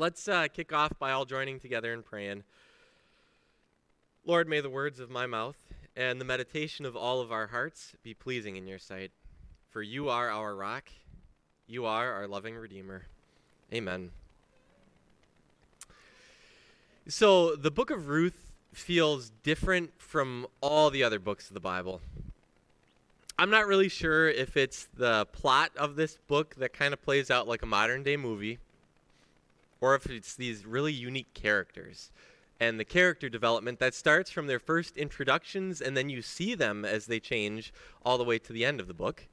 Let's uh, kick off by all joining together and praying. Lord, may the words of my mouth and the meditation of all of our hearts be pleasing in your sight. For you are our rock, you are our loving Redeemer. Amen. So, the book of Ruth feels different from all the other books of the Bible. I'm not really sure if it's the plot of this book that kind of plays out like a modern day movie or if it's these really unique characters and the character development that starts from their first introductions and then you see them as they change all the way to the end of the book.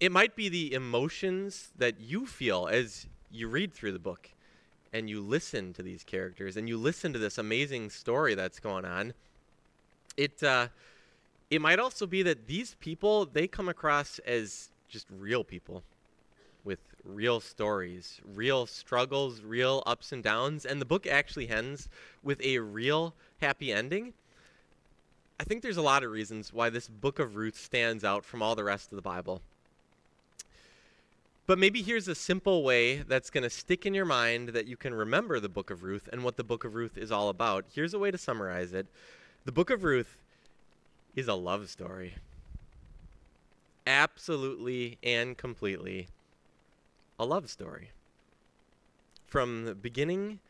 It might be the emotions that you feel as you read through the book and you listen to these characters and you listen to this amazing story that's going on. It uh, it might also be that these people they come across as just real people real stories, real struggles, real ups and downs, and the book actually ends with a real happy ending. I think there's a lot of reasons why this book of Ruth stands out from all the rest of the Bible. But maybe here's a simple way that's going to stick in your mind that you can remember the book of Ruth and what the book of Ruth is all about. Here's a way to summarize it The book of Ruth is a love story. Absolutely and completely a love story. From the beginning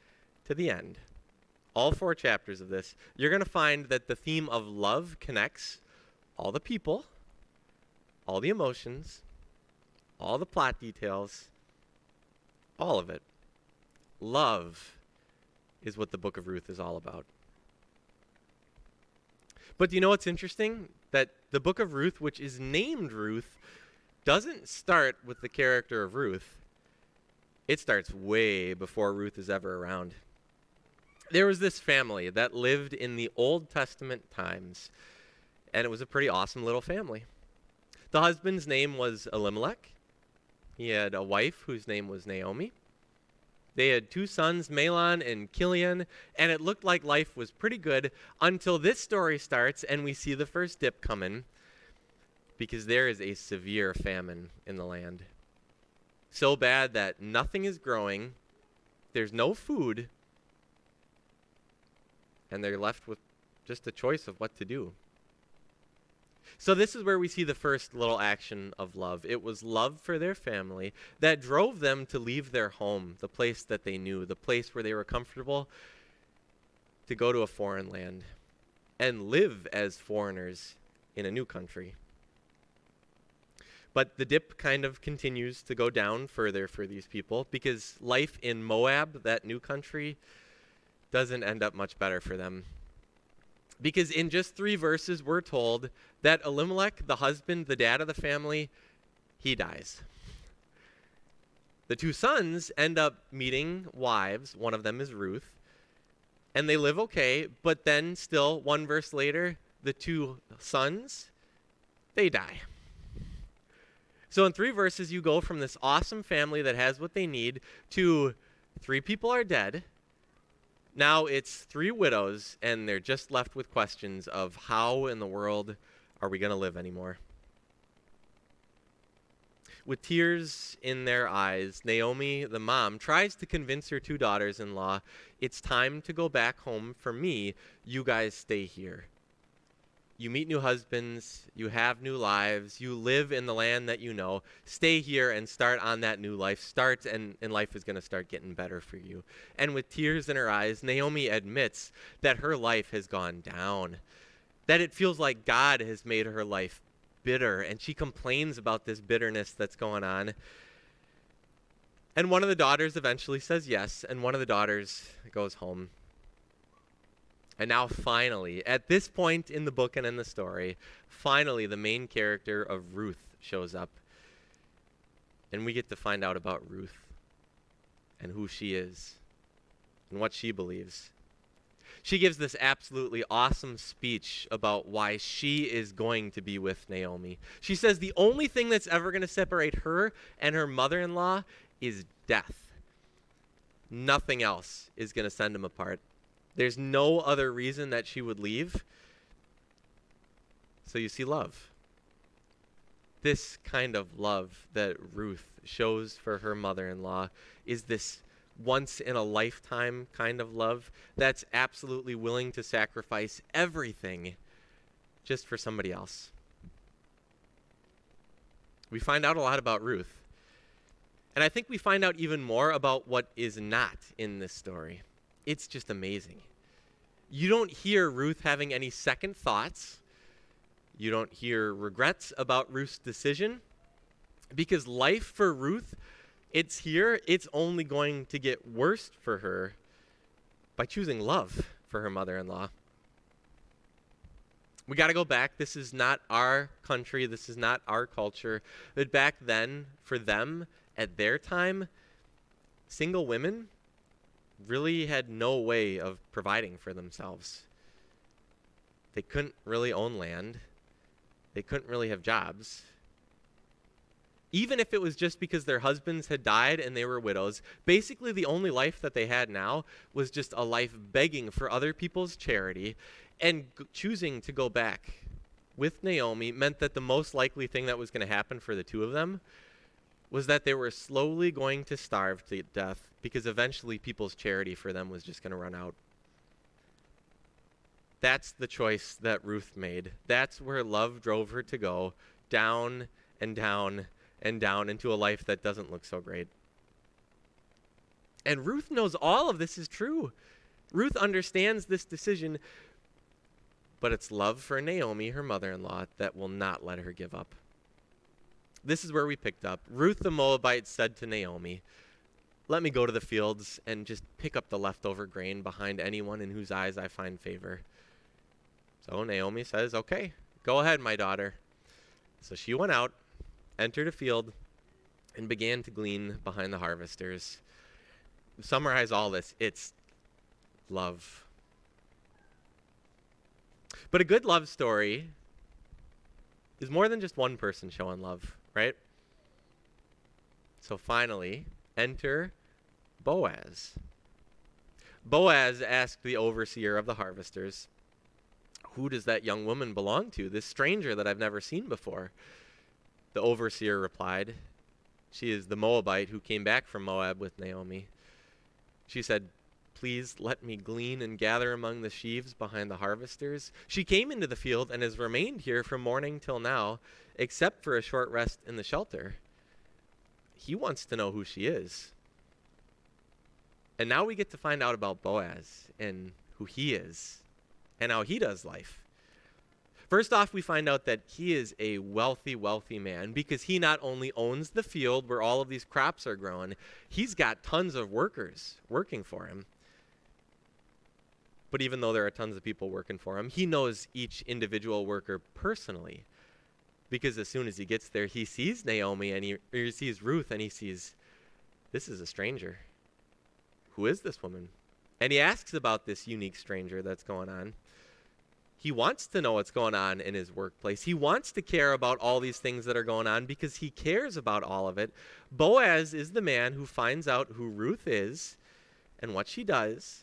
to the end, all four chapters of this, you're going to find that the theme of love connects all the people, all the emotions, all the plot details, all of it. Love is what the book of Ruth is all about. But do you know what's interesting? That the book of Ruth, which is named Ruth, doesn't start with the character of Ruth. It starts way before Ruth is ever around. There was this family that lived in the Old Testament times, and it was a pretty awesome little family. The husband's name was Elimelech. He had a wife whose name was Naomi. They had two sons, Mahlon and Kilion, and it looked like life was pretty good until this story starts and we see the first dip coming because there is a severe famine in the land. So bad that nothing is growing, there's no food, and they're left with just a choice of what to do. So, this is where we see the first little action of love. It was love for their family that drove them to leave their home, the place that they knew, the place where they were comfortable, to go to a foreign land and live as foreigners in a new country. But the dip kind of continues to go down further for these people because life in Moab, that new country, doesn't end up much better for them. Because in just three verses, we're told that Elimelech, the husband, the dad of the family, he dies. The two sons end up meeting wives. One of them is Ruth. And they live okay, but then still, one verse later, the two sons, they die. So in three verses, you go from this awesome family that has what they need to three people are dead. Now it's three widows, and they're just left with questions of how in the world are we going to live anymore? With tears in their eyes, Naomi, the mom, tries to convince her two daughters in law it's time to go back home for me. You guys stay here you meet new husbands, you have new lives, you live in the land that you know. Stay here and start on that new life. Start, and, and life is going to start getting better for you. And with tears in her eyes, Naomi admits that her life has gone down, that it feels like God has made her life bitter, and she complains about this bitterness that's going on. And one of the daughters eventually says yes, and one of the daughters goes home and now, finally, at this point in the book and in the story, finally, the main character of Ruth shows up. And we get to find out about Ruth and who she is and what she believes. She gives this absolutely awesome speech about why she is going to be with Naomi. She says the only thing that's ever going to separate her and her mother in law is death. Nothing else is going to send them apart. There's no other reason that she would leave. So you see love. This kind of love that Ruth shows for her mother in law is this once in a lifetime kind of love that's absolutely willing to sacrifice everything just for somebody else. We find out a lot about Ruth. And I think we find out even more about what is not in this story. It's just amazing. You don't hear Ruth having any second thoughts. You don't hear regrets about Ruth's decision because life for Ruth, it's here, it's only going to get worse for her by choosing love for her mother in law. We got to go back. This is not our country. This is not our culture. But back then, for them, at their time, single women really had no way of providing for themselves. They couldn't really own land, they couldn't really have jobs. Even if it was just because their husbands had died and they were widows, basically the only life that they had now was just a life begging for other people's charity and g- choosing to go back with Naomi meant that the most likely thing that was going to happen for the two of them was that they were slowly going to starve to death because eventually people's charity for them was just going to run out. That's the choice that Ruth made. That's where love drove her to go down and down and down into a life that doesn't look so great. And Ruth knows all of this is true. Ruth understands this decision, but it's love for Naomi, her mother in law, that will not let her give up. This is where we picked up. Ruth the Moabite said to Naomi, Let me go to the fields and just pick up the leftover grain behind anyone in whose eyes I find favor. So Naomi says, Okay, go ahead, my daughter. So she went out, entered a field, and began to glean behind the harvesters. Summarize all this, it's love. But a good love story is more than just one person showing love, right? So finally, enter Boaz. Boaz asked the overseer of the harvesters, Who does that young woman belong to, this stranger that I've never seen before? The overseer replied, She is the Moabite who came back from Moab with Naomi. She said, Please let me glean and gather among the sheaves behind the harvesters. She came into the field and has remained here from morning till now, except for a short rest in the shelter. He wants to know who she is. And now we get to find out about Boaz and who he is and how he does life. First off, we find out that he is a wealthy, wealthy man because he not only owns the field where all of these crops are grown, he's got tons of workers working for him. But even though there are tons of people working for him, he knows each individual worker personally. Because as soon as he gets there, he sees Naomi and he, he sees Ruth and he sees, this is a stranger. Who is this woman? And he asks about this unique stranger that's going on. He wants to know what's going on in his workplace. He wants to care about all these things that are going on because he cares about all of it. Boaz is the man who finds out who Ruth is and what she does.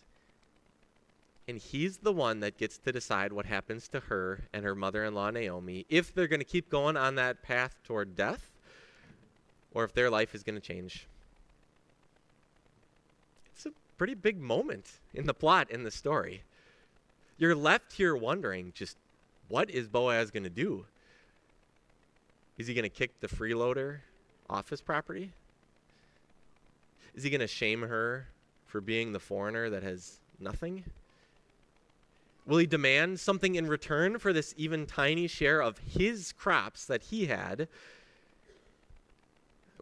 And he's the one that gets to decide what happens to her and her mother in law, Naomi, if they're going to keep going on that path toward death or if their life is going to change. It's a pretty big moment in the plot, in the story you're left here wondering just what is Boaz going to do? Is he going to kick the freeloader off his property? Is he going to shame her for being the foreigner that has nothing? Will he demand something in return for this even tiny share of his crops that he had?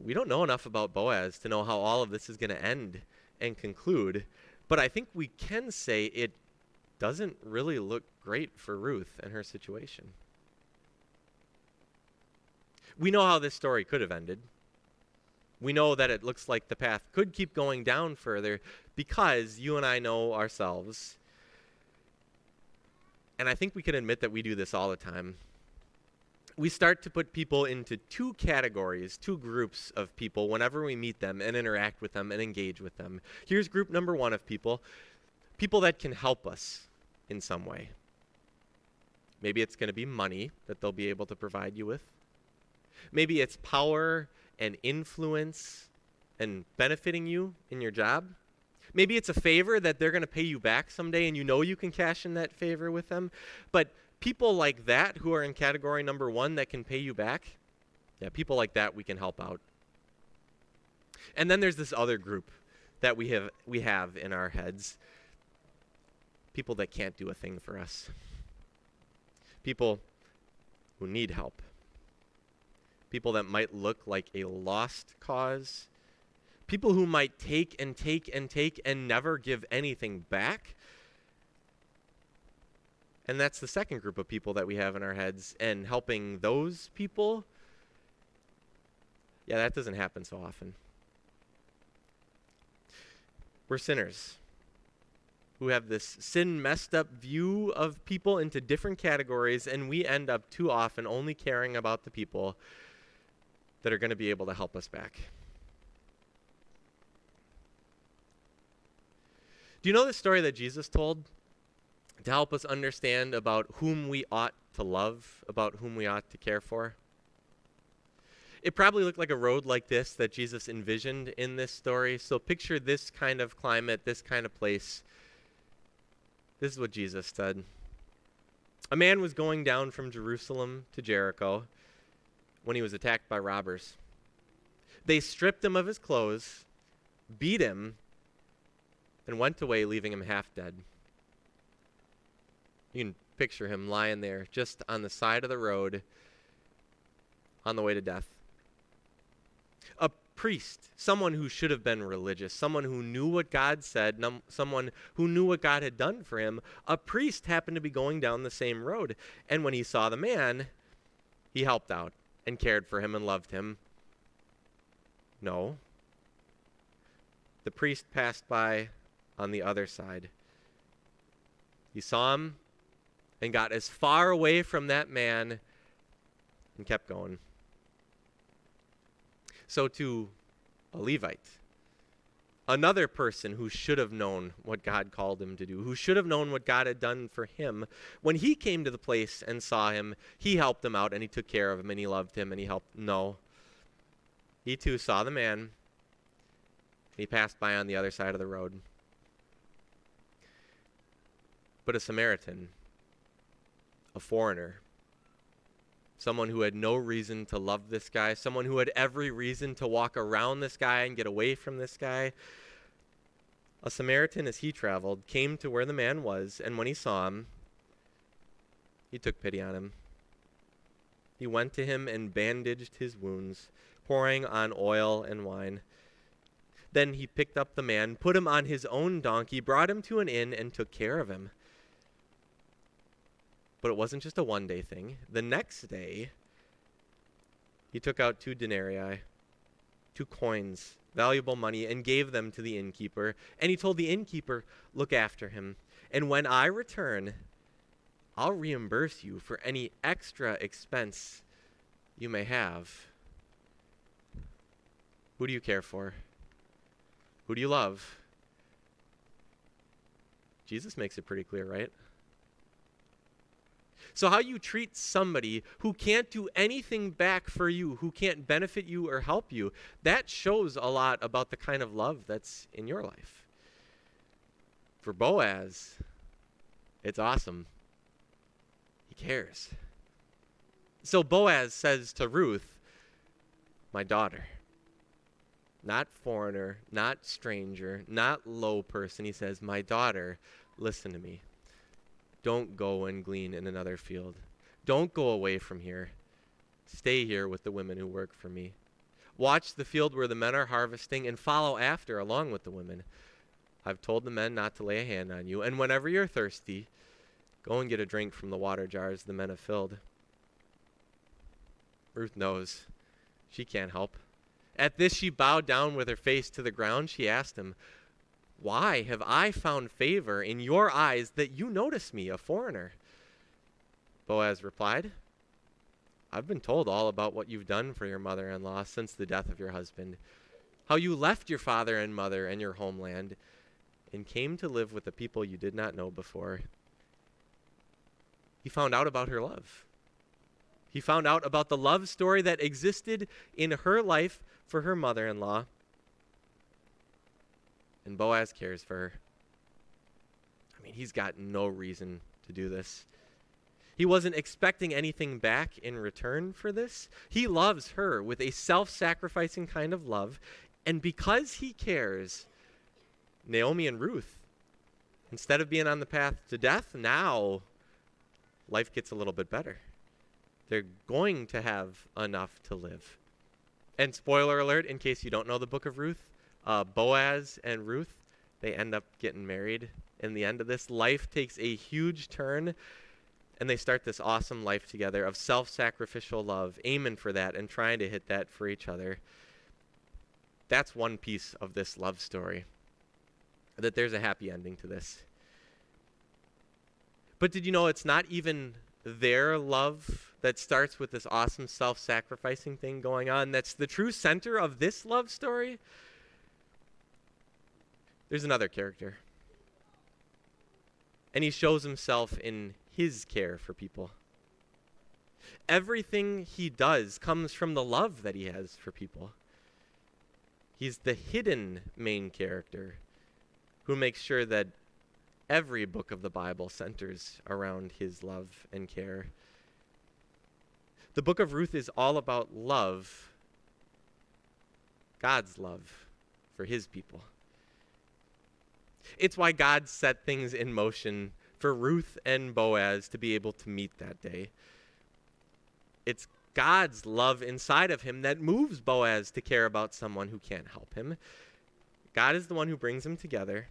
We don't know enough about Boaz to know how all of this is going to end and conclude, but I think we can say it doesn't really look great for Ruth and her situation. We know how this story could have ended. We know that it looks like the path could keep going down further because you and I know ourselves. And I think we can admit that we do this all the time. We start to put people into two categories, two groups of people whenever we meet them and interact with them and engage with them. Here's group number one of people people that can help us in some way. Maybe it's going to be money that they'll be able to provide you with. Maybe it's power and influence and benefiting you in your job. Maybe it's a favor that they're going to pay you back someday and you know you can cash in that favor with them. But people like that who are in category number one that can pay you back, yeah, people like that we can help out. And then there's this other group that we have we have in our heads. People that can't do a thing for us. People who need help. People that might look like a lost cause. People who might take and take and take and never give anything back. And that's the second group of people that we have in our heads. And helping those people, yeah, that doesn't happen so often. We're sinners who have this sin messed up view of people into different categories, and we end up too often only caring about the people that are going to be able to help us back. Do you know the story that Jesus told to help us understand about whom we ought to love, about whom we ought to care for? It probably looked like a road like this that Jesus envisioned in this story. So picture this kind of climate, this kind of place. This is what Jesus said. A man was going down from Jerusalem to Jericho when he was attacked by robbers. They stripped him of his clothes, beat him, and went away, leaving him half dead. You can picture him lying there just on the side of the road on the way to death. A priest, someone who should have been religious, someone who knew what God said, num- someone who knew what God had done for him, a priest happened to be going down the same road. And when he saw the man, he helped out and cared for him and loved him. No. The priest passed by on the other side. He saw him and got as far away from that man and kept going. So, to a Levite, another person who should have known what God called him to do, who should have known what God had done for him, when he came to the place and saw him, he helped him out and he took care of him and he loved him and he helped. No. He too saw the man. He passed by on the other side of the road. But a Samaritan, a foreigner, someone who had no reason to love this guy, someone who had every reason to walk around this guy and get away from this guy. A Samaritan, as he traveled, came to where the man was, and when he saw him, he took pity on him. He went to him and bandaged his wounds, pouring on oil and wine. Then he picked up the man, put him on his own donkey, brought him to an inn, and took care of him. But it wasn't just a one day thing. The next day, he took out two denarii, two coins, valuable money, and gave them to the innkeeper. And he told the innkeeper, Look after him. And when I return, I'll reimburse you for any extra expense you may have. Who do you care for? Who do you love? Jesus makes it pretty clear, right? So, how you treat somebody who can't do anything back for you, who can't benefit you or help you, that shows a lot about the kind of love that's in your life. For Boaz, it's awesome. He cares. So, Boaz says to Ruth, My daughter, not foreigner, not stranger, not low person. He says, My daughter, listen to me. Don't go and glean in another field. Don't go away from here. Stay here with the women who work for me. Watch the field where the men are harvesting and follow after along with the women. I've told the men not to lay a hand on you, and whenever you're thirsty, go and get a drink from the water jars the men have filled. Ruth knows. She can't help. At this, she bowed down with her face to the ground. She asked him, why have I found favor in your eyes that you notice me, a foreigner? Boaz replied, I've been told all about what you've done for your mother in law since the death of your husband, how you left your father and mother and your homeland and came to live with the people you did not know before. He found out about her love. He found out about the love story that existed in her life for her mother in law and Boaz cares for her. I mean, he's got no reason to do this. He wasn't expecting anything back in return for this. He loves her with a self sacrificing kind of love. And because he cares, Naomi and Ruth, instead of being on the path to death, now life gets a little bit better. They're going to have enough to live. And spoiler alert, in case you don't know the book of Ruth, uh, Boaz and Ruth, they end up getting married in the end of this. Life takes a huge turn and they start this awesome life together of self sacrificial love, aiming for that and trying to hit that for each other. That's one piece of this love story. That there's a happy ending to this. But did you know it's not even their love that starts with this awesome self sacrificing thing going on? That's the true center of this love story. There's another character. And he shows himself in his care for people. Everything he does comes from the love that he has for people. He's the hidden main character who makes sure that every book of the Bible centers around his love and care. The book of Ruth is all about love, God's love for his people. It's why God set things in motion for Ruth and Boaz to be able to meet that day. It's God's love inside of him that moves Boaz to care about someone who can't help him. God is the one who brings them together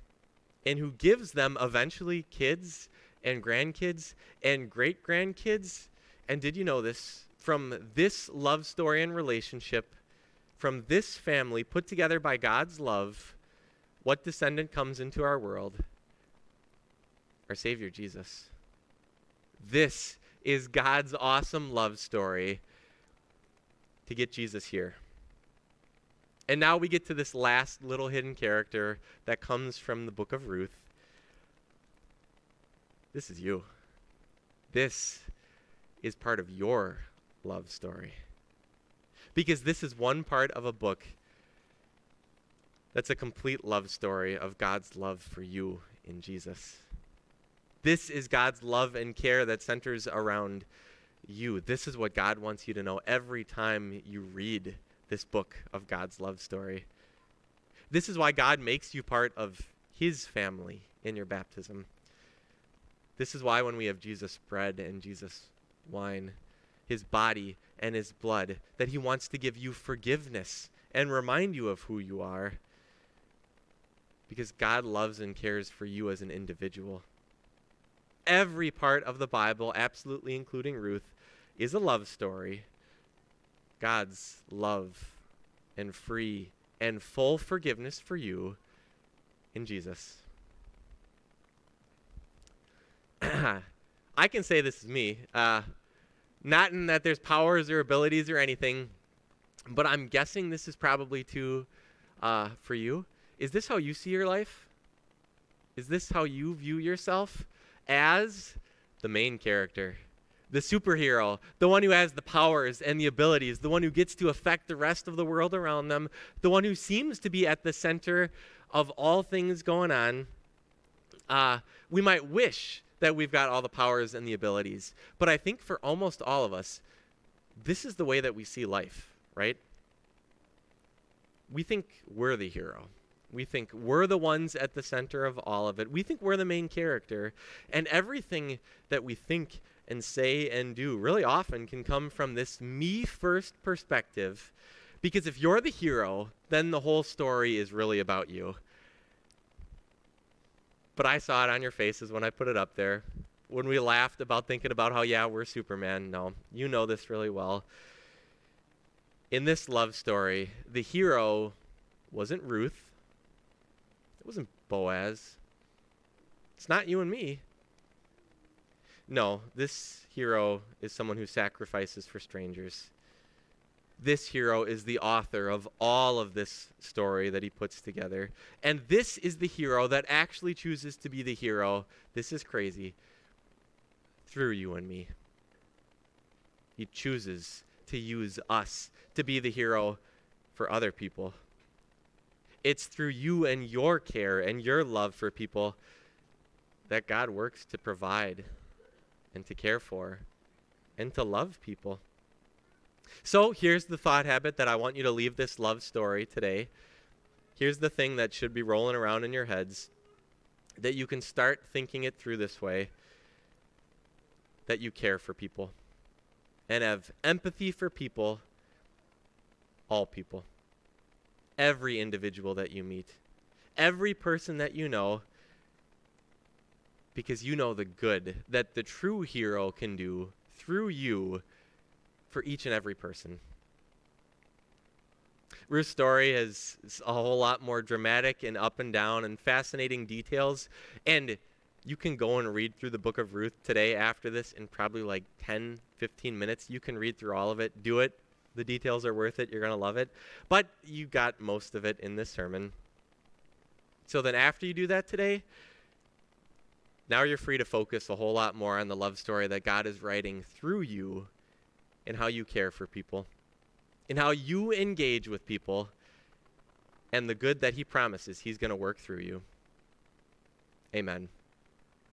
and who gives them eventually kids and grandkids and great grandkids. And did you know this? From this love story and relationship, from this family put together by God's love, what descendant comes into our world? our Savior Jesus. This is God's awesome love story to get Jesus here. And now we get to this last little hidden character that comes from the book of Ruth. This is you. This is part of your love story. Because this is one part of a book that's a complete love story of God's love for you in Jesus. This is God's love and care that centers around you. This is what God wants you to know every time you read this book of God's love story. This is why God makes you part of his family in your baptism. This is why when we have Jesus bread and Jesus wine, his body and his blood, that he wants to give you forgiveness and remind you of who you are. Because God loves and cares for you as an individual every part of the Bible, absolutely including Ruth, is a love story. God's love and free and full forgiveness for you in Jesus. I can say this is me. Uh, not in that there's powers or abilities or anything, but I'm guessing this is probably too uh, for you. Is this how you see your life? Is this how you view yourself? as the main character, the superhero, the one who has the powers and the abilities, the one who gets to affect the rest of the world around them, the one who seems to be at the center of all things going on. Uh, we might wish that we've got all the powers and the abilities, but I think for almost all of us, this is the way that we see life, right? We think we're the hero. We think we're the ones at the center of all of it. We think we're the main character. And everything that we think and say and do really often can come from this me first perspective. Because if you're the hero, then the whole story is really about you. But I saw it on your faces when I put it up there. When we laughed about thinking about how, yeah, we're Superman. No, you know this really well. In this love story, the hero wasn't Ruth it wasn't Boaz. It's not you and me. No, this hero is someone who sacrifices for strangers. This hero is the author of all of this story that he puts together. And this is the hero that actually chooses to be the hero. This is crazy. Through you and me. He chooses to use us to be the hero for other people. It's through you and your care and your love for people that God works to provide and to care for and to love people. So here's the thought habit that I want you to leave this love story today. Here's the thing that should be rolling around in your heads that you can start thinking it through this way that you care for people and have empathy for people, all people, every individual that you meet, every person that you know, because you know the good that the true hero can do through you for each and every person. Ruth's story is, a whole lot more dramatic and up and down and fascinating details. And you can go and read through the book of Ruth today after this in probably like 10, 15 minutes. You can read through all of it. Do it. The details are worth it. You're going to love it. But you got most of it in this sermon. So then, after you do that today, now you're free to focus a whole lot more on the love story that God is writing through you and how you care for people and how you engage with people and the good that He promises He's going to work through you. Amen.